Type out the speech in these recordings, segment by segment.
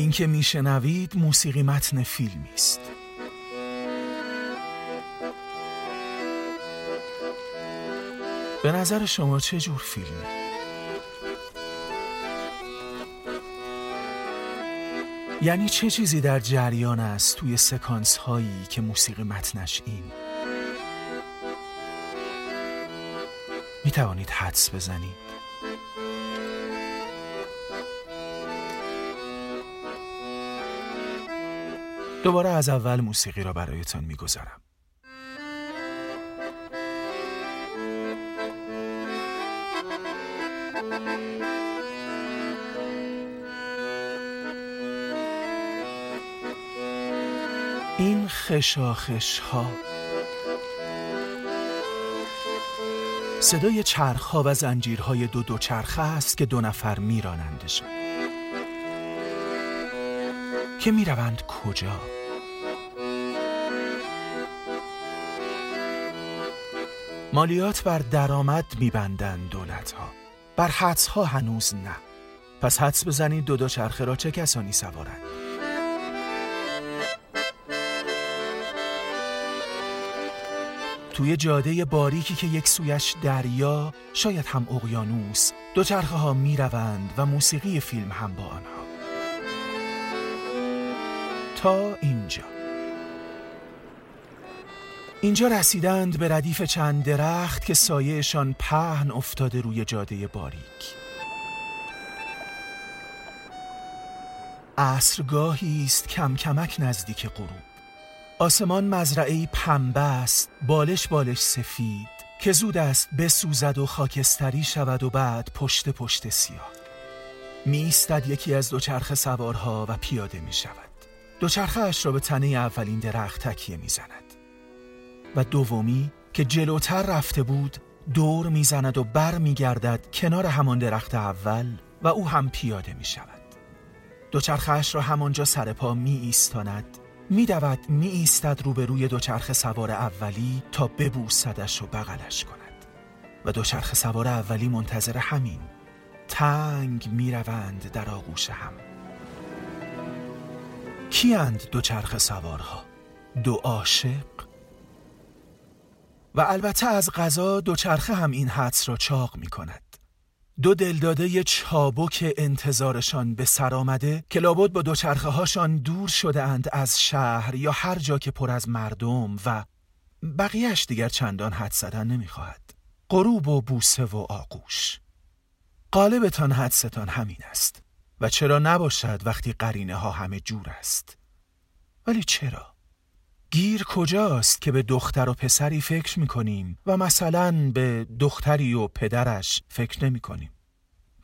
این که میشنوید موسیقی متن فیلمی است. به نظر شما چه جور فیلمه؟ یعنی چه چیزی در جریان است توی سکانس هایی که موسیقی متنش این؟ می توانید حدس بزنید. دوباره از اول موسیقی را برایتان می‌گذارم. این خشاخش ها صدای چرخ ها و زنجیرهای دو دو چرخه است که دو نفر میرانندشان. که می‌روند کجا؟ مالیات بر درآمد میبندند دولت ها بر حدس ها هنوز نه. پس حدس بزنید دو دو چرخه را چه کسانی سوارند؟ توی جاده باریکی که یک سویش دریا شاید هم اقیانوس دوچرخه ها می روند و موسیقی فیلم هم با آنها. تا اینجا. اینجا رسیدند به ردیف چند درخت که سایهشان پهن افتاده روی جاده باریک. عصرگاهی است کم کمک نزدیک غروب. آسمان مزرعه پنبه است بالش بالش سفید که زود است بسوزد و خاکستری شود و بعد پشت پشت سیاه. می یکی از دوچرخه سوارها و پیاده می شود دوچرخه اش را به تنه اولین درخت تکیه می زند و دومی که جلوتر رفته بود دور می‌زند و بر میگردد کنار همان درخت اول و او هم پیاده می شود دوچرخهاش را همانجا سر پا می ایستاند می دود می ایستد روبروی دوچرخه سوار اولی تا ببوسدش و بغلش کند. و دوچرخه سوار اولی منتظر همین. تنگ می روند در آغوش هم. کیند دوچرخه سوارها؟ دو عاشق؟ و البته از غذا دوچرخه هم این حدس را چاق می کند دو دلداده چابک انتظارشان به سر آمده که لابد با دوچرخه هاشان دور شده اند از شهر یا هر جا که پر از مردم و بقیهش دیگر چندان حد زدن نمی‌خواهد. غروب و بوسه و آغوش. قالبتان حدستان همین است. و چرا نباشد وقتی قرینه ها همه جور است ولی چرا؟ گیر کجاست که به دختر و پسری فکر می کنیم و مثلا به دختری و پدرش فکر نمی کنیم.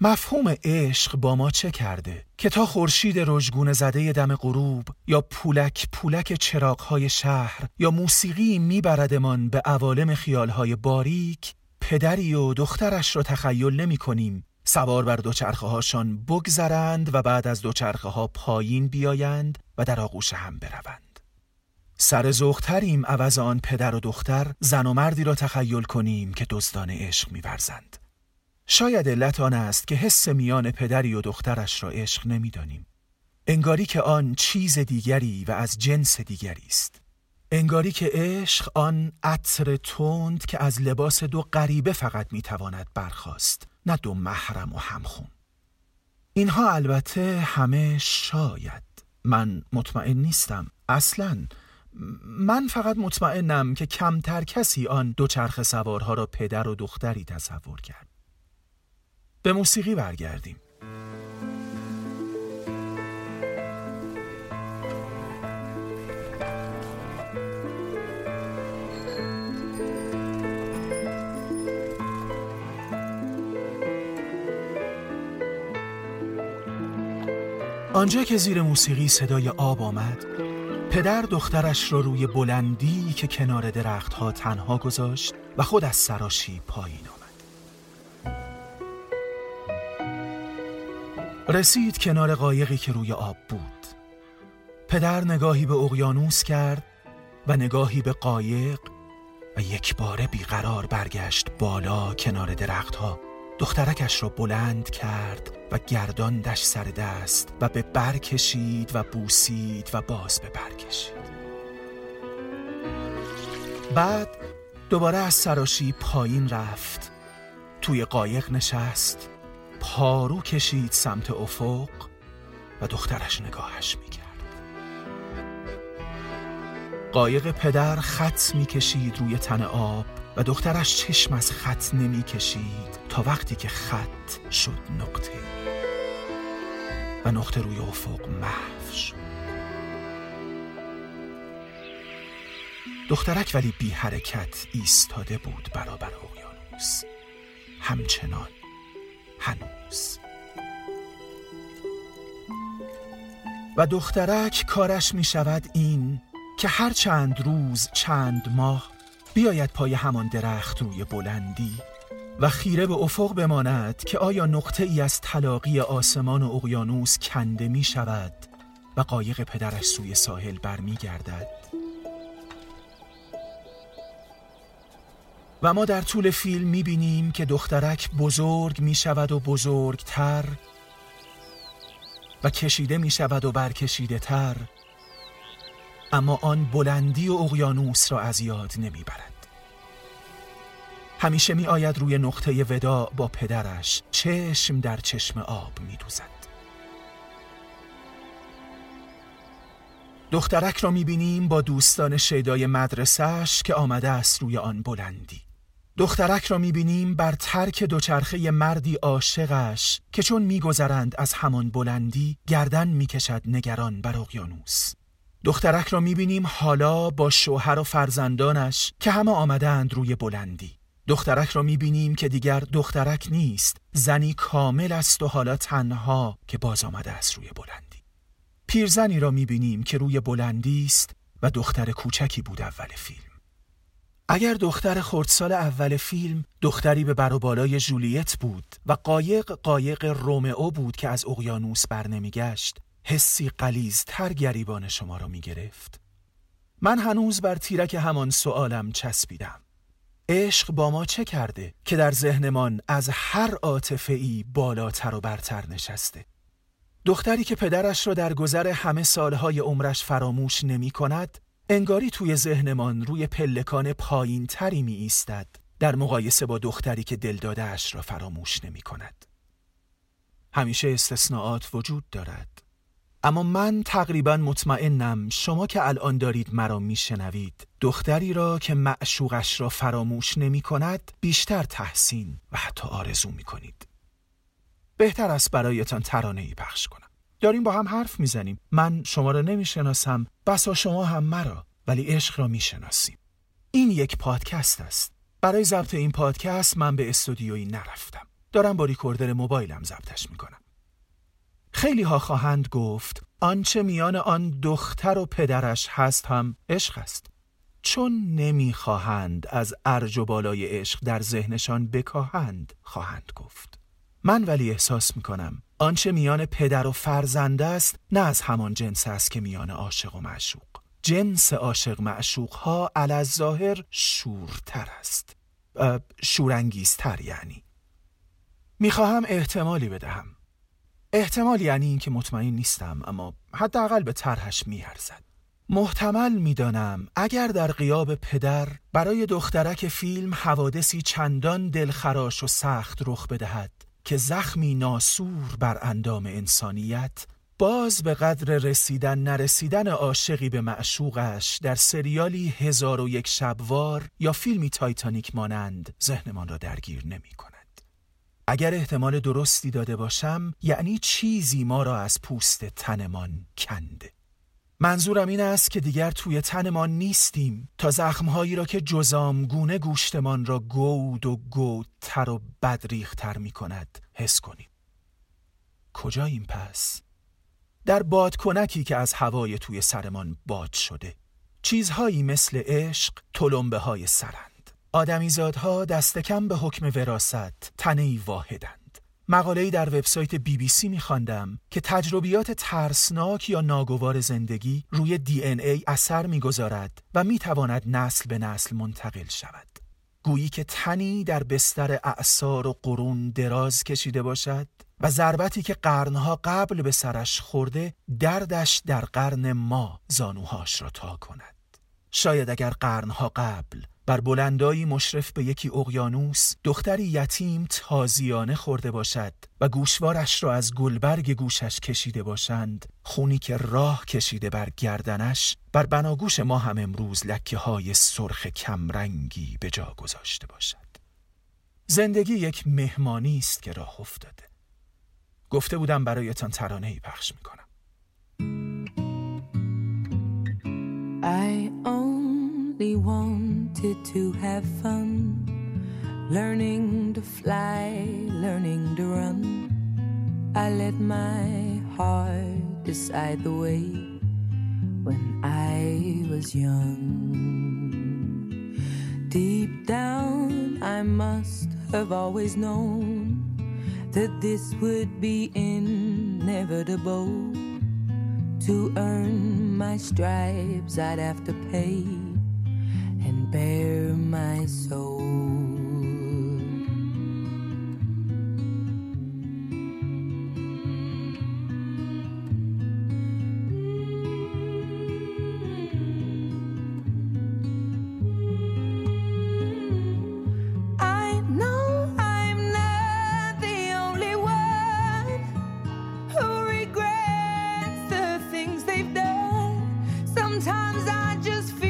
مفهوم عشق با ما چه کرده که تا خورشید رژگونه زده دم غروب یا پولک پولک چراغهای شهر یا موسیقی میبردمان به عوالم خیالهای باریک پدری و دخترش را تخیل نمی کنیم سوار بر دوچرخه هاشان بگذرند و بعد از دوچرخه ها پایین بیایند و در آغوش هم بروند سر زختریم عوض آن پدر و دختر زن و مردی را تخیل کنیم که دزدان عشق میورزند. شاید علت آن است که حس میان پدری و دخترش را عشق نمی‌دانیم. انگاری که آن چیز دیگری و از جنس دیگری است. انگاری که عشق آن عطر تند که از لباس دو غریبه فقط می‌تواند برخواست نه دو محرم و همخون. اینها البته همه شاید من مطمئن نیستم اصلاً من فقط مطمئنم که کمتر کسی آن دوچرخ سوارها را پدر و دختری تصور کرد. به موسیقی برگردیم. آنجا که زیر موسیقی صدای آب آمد پدر دخترش را روی بلندی که کنار درختها تنها گذاشت و خود از سراشی پایین آمد. رسید کنار قایقی که روی آب بود. پدر نگاهی به اقیانوس کرد و نگاهی به قایق و یک باره بیقرار برگشت بالا کنار درختها. دخترکش را بلند کرد و گرداندش سر دست و به بر کشید و بوسید و باز به بر کشید. بعد دوباره از سراشی پایین رفت. توی قایق نشست پارو کشید سمت افق و دخترش نگاهش می‌کرد. قایق پدر خط می‌کشید روی تن آب. و دخترش چشم از خط نمی‌کشید تا وقتی که خط شد نقطه. و نقطه روی افق محو شد. دخترک ولی بی حرکت ایستاده بود برابر اقیانوس. همچنان هنوز. و دخترک کارش می شود این که هر چند روز چند ماه بیاید پای همان درخت روی بلندی و خیره به افق بماند که آیا نقطه ای از تلاقی آسمان و اقیانوس کنده می شود و قایق پدرش سوی ساحل برمی گردد و ما در طول فیلم می بینیم که دخترک بزرگ می شود و بزرگتر و کشیده می شود و برکشیده تر اما آن بلندی و اقیانوس را از یاد نمی برد. همیشه می آید روی نقطه ودا با پدرش چشم در چشم آب می دوزد. دخترک را می بینیم با دوستان شیدای مدرسهش که آمده است روی آن بلندی. دخترک را می‌بینیم بر ترک دوچرخه مردی عاشقش که چون میگذرند از همان بلندی گردن می‌کشد نگران بر اقیانوس دخترک را می‌بینیم حالا با شوهر و فرزندانش که همه آمدند روی بلندی. دخترک را می‌بینیم که دیگر دخترک نیست زنی کامل است و حالا تنها که باز آمده است روی بلندی. پیرزنی را می‌بینیم که روی بلندی است و دختر کوچکی بود اول فیلم. اگر دختر خردسال اول فیلم دختری به بالای جولیت بود و قایق قایق رومئو بود که از اقیانوس بر نمیگشت حسی تر گریبان شما را می گرفت. من هنوز بر تیرک همان سوالم چسبیدم. عشق با ما چه کرده که در ذهنمان از هر عاطفه ای بالاتر و برتر نشسته؟ دختری که پدرش را در گذر همه سالهای عمرش فراموش نمی کند انگاری توی ذهنمان روی پلکان پایین تری می ایستد در مقایسه با دختری که دلدادهش را فراموش نمی کند. همیشه استثناءات وجود دارد. اما من تقریبا مطمئنم شما که الان دارید مرا میشنوید دختری را که معشوقش را فراموش نمی کند بیشتر تحسین و حتی آرزو می کنید. بهتر است برایتان ترانه ای پخش کنم. داریم با هم حرف می‌زنیم. من شما را نمی‌شناسم بسا شما هم مرا ولی عشق را می‌شناسیم. این یک پادکست است. برای ضبط این پادکست من به استودیویی نرفتم. دارم با ریکوردر موبایلم ضبطش می‌کنم. خیلی ها خواهند گفت آنچه میان آن دختر و پدرش هست هم عشق است. چون نمی‌خواهند از ارج و بالای عشق در ذهنشان بکاهند خواهند گفت. من ولی احساس می‌کنم آنچه میان پدر و فرزند است نه از همان جنس است که میان عاشق و معشوق. جنس عاشق معشوق ها علاز ظاهر شورتر است. شورانگیزتر یعنی. می‌خواهم احتمالی بدهم. احتمال یعنی اینکه مطمئن نیستم اما حداقل به طرحش میارزد محتمل می‌دانم اگر در قیاب پدر برای دخترک فیلم حوادثی چندان دلخراش و سخت رخ بدهد که زخمی ناسور بر اندام انسانیت باز به قدر رسیدن نرسیدن عاشقی به معشوقش در سریالی هزار و یک شبوار یا فیلمی تایتانیک مانند ذهنمان را درگیر نمی کند. اگر احتمال درستی داده باشم یعنی چیزی ما را از پوست تنمان کنده. منظورم این است که دیگر توی تنمان نیستیم تا زخمهایی را که جزامگونه گوشتمان را گود و گودتر و بدریختر می کند حس کنیم. کجاییم پس؟ در بادکنکی که از هوای توی سرمان باد شده. چیزهایی مثل عشق تلمبه های سرند. آدمیزادها دست کم به حکم وراست تنهی واحدند. مقاله‌ای در وبسایت بی بی سی می‌خواندم که تجربیات ترسناک یا ناگوار زندگی روی دی این ای اثر می‌گذارد و می‌تواند نسل به نسل منتقل شود. گویی که تنی در بستر اعثار و قرون دراز کشیده باشد و ضربتی که قرنها قبل به سرش خورده دردش در قرن ما زانوهاش را تا کند شاید اگر قرنها قبل بر بلندایی مشرف به یکی اقیانوس دختری یتیم تازیانه خورده باشد و گوشوارش را از گلبرگ گوشش کشیده باشند. خونی که راه کشیده بر گردنش بر بناگوش ما هم امروز لکه های سرخ کمرنگی به جا گذاشته باشد. زندگی یک مهمانی است که راه افتاده. گفته بودم برایتان ترانه ای پخش می‌کنم. I only wanted to have fun, learning to fly, learning to run. I let my heart decide the way when I was young. Deep down, I must have always known that this would be inevitable to earn my stripes, I'd have to pay and bare my soul. I know I'm not the only one who regrets the things they've done. Sometimes I just feel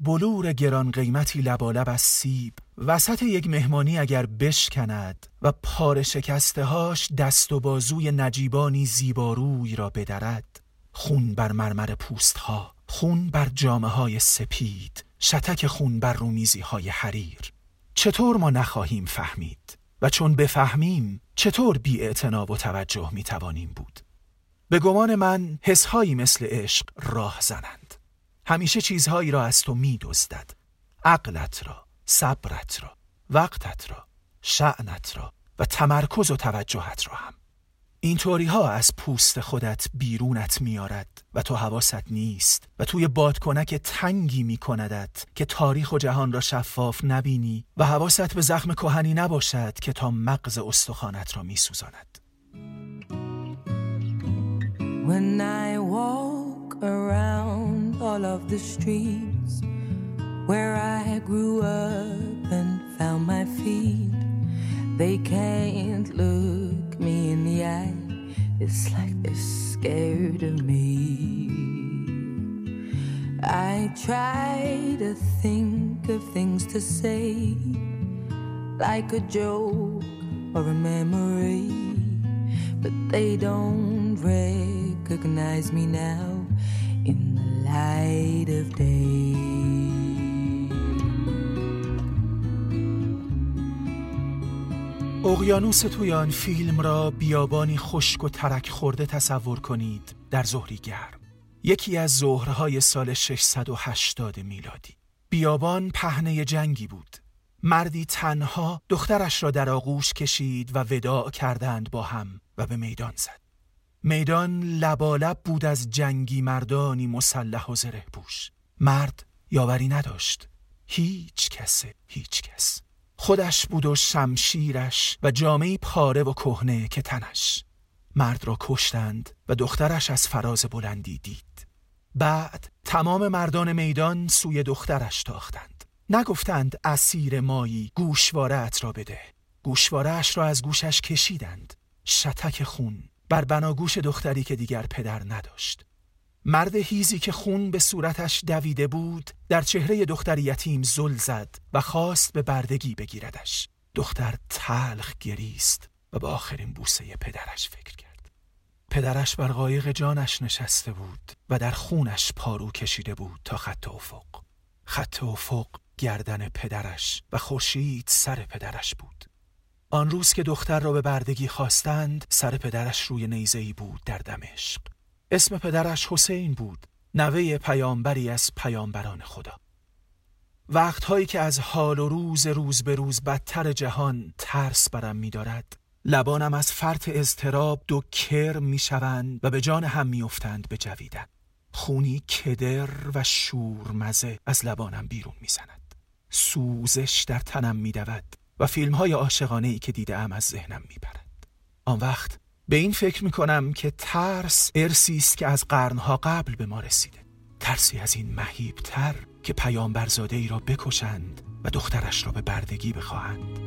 بلور گران قیمتی لبالب از سیب. وسط یک مهمانی اگر بشکند و پار شکسته هاش دست و بازوی نجیبانی زیباروی را بدرد. خون بر مرمر پوست ها خون بر جامعه های سپید شتک خون بر رومیزی های حریر. چطور ما نخواهیم فهمید و چون بفهمیم چطور بی و توجه می توانیم بود؟ به گمان من حسهایی مثل عشق راه زنند. همیشه چیزهایی را از تو می دزدد عقلت را صبرت را وقتت را شعنت را و تمرکز و توجهت را هم. این طوری ها از پوست خودت بیرونت میارد و تو حواست نیست و توی بادکنک تنگی می کندت که تاریخ و جهان را شفاف نبینی و حواست به زخم کهنی نباشد که تا مغز استخوانت را می سوزاند. When I walk around all of the streets where I grew up and found my feet, they can't look eye. It's like they're scared of me. I try to think of things to say, like a joke or a memory, but they don't recognize me now in the light of day. اقیانوس توی آن فیلم را بیابانی خشک و ترک خورده تصور کنید در ظهری گرم. یکی از ظهرهای سال 680 میلادی. بیابان پهنه جنگی بود. مردی تنها دخترش را در آغوش کشید و وداع کردند با هم و به میدان زد. میدان لبالب بود از جنگی مردانی مسلح و زره پوش. مرد یاوری نداشت. هیچ کسه هیچ کس. خودش بود و شمشیرش و جامعی پاره و کهنه که تنش. مرد را کشتند و دخترش از فراز بلندی دید. بعد تمام مردان میدان سوی دخترش تاختند. نگفتند اسیر مایی گوشوارت را بده. گوشوارش را از گوشش کشیدند. شتک خون بر بناگوش دختری که دیگر پدر نداشت. مرد هیزی که خون به صورتش دویده بود در چهره دختر یتیم زل زد و خواست به بردگی بگیردش. دختر تلخ گریست و به آخرین بوسه پدرش فکر کرد. پدرش بر قایق جانش نشسته بود و در خونش پارو کشیده بود تا خط افق. خط افق گردن پدرش و خورشید سر پدرش بود. آن روز که دختر را به بردگی خواستند سر پدرش روی نیزهی بود در دمشق. اسم پدرش حسین بود نوه پیامبری از پیامبران خدا. وقتهایی که از حال و روز روز به روز بدتر جهان ترس برم می‌دارد لبانم از فرط اضطراب دو کرم می‌شوند و به جان هم میافتند به جویدن. خونی کدر و شورمزه از لبانم بیرون می‌زند. سوزش در تنم میدود و فیلم های عاشقانه ای که دیدم از ذهنم میپرد آن وقت به این فکر می‌کنم که ترس ارسی است که از قرنها قبل به ما رسیده. ترسی از این مهیبتر که پیامبرزاده ای را بکشند و دخترش را به بردگی بخواهند.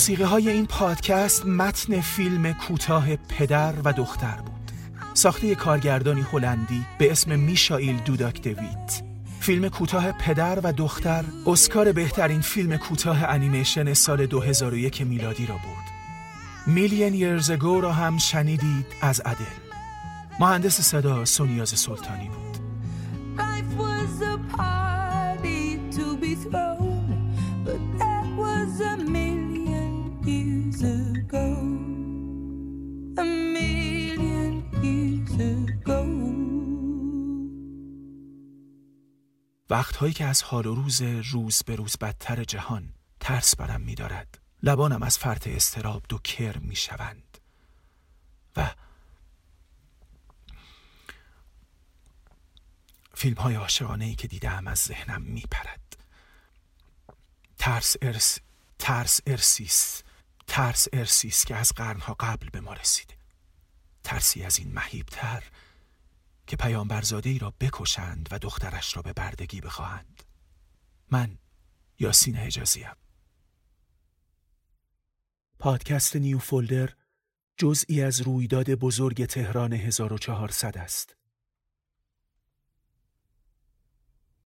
موسیقی های این پادکست متن فیلم کوتاه پدر و دختر بود. ساخته کارگردانی هلندی به اسم میشائیل دوداک دویت فیلم کوتاه پدر و دختر اسکار بهترین فیلم کوتاه انیمیشن سال 2001 میلادی را برد. میلین یرز را هم شنیدید از ادل. مهندس صدا سونیاز سلطانی بود. وقتهایی که از حال و روز روز به روز بدتر جهان ترس برم می دارد. لبانم از فرط استراب دو کر می شوند و فیلم های عاشقانه ای که دیدم از ذهنم می پرد. ترس ارس ترس ارسیس ترس ارسیس که از قرنها قبل به ما رسیده ترسی از این مهیبتر که پیامبرزاده ای را بکشند و دخترش را به بردگی بخواهند. من یاسین حجازیم پادکست نیو فولدر جزئی از رویداد بزرگ تهران 1400 است.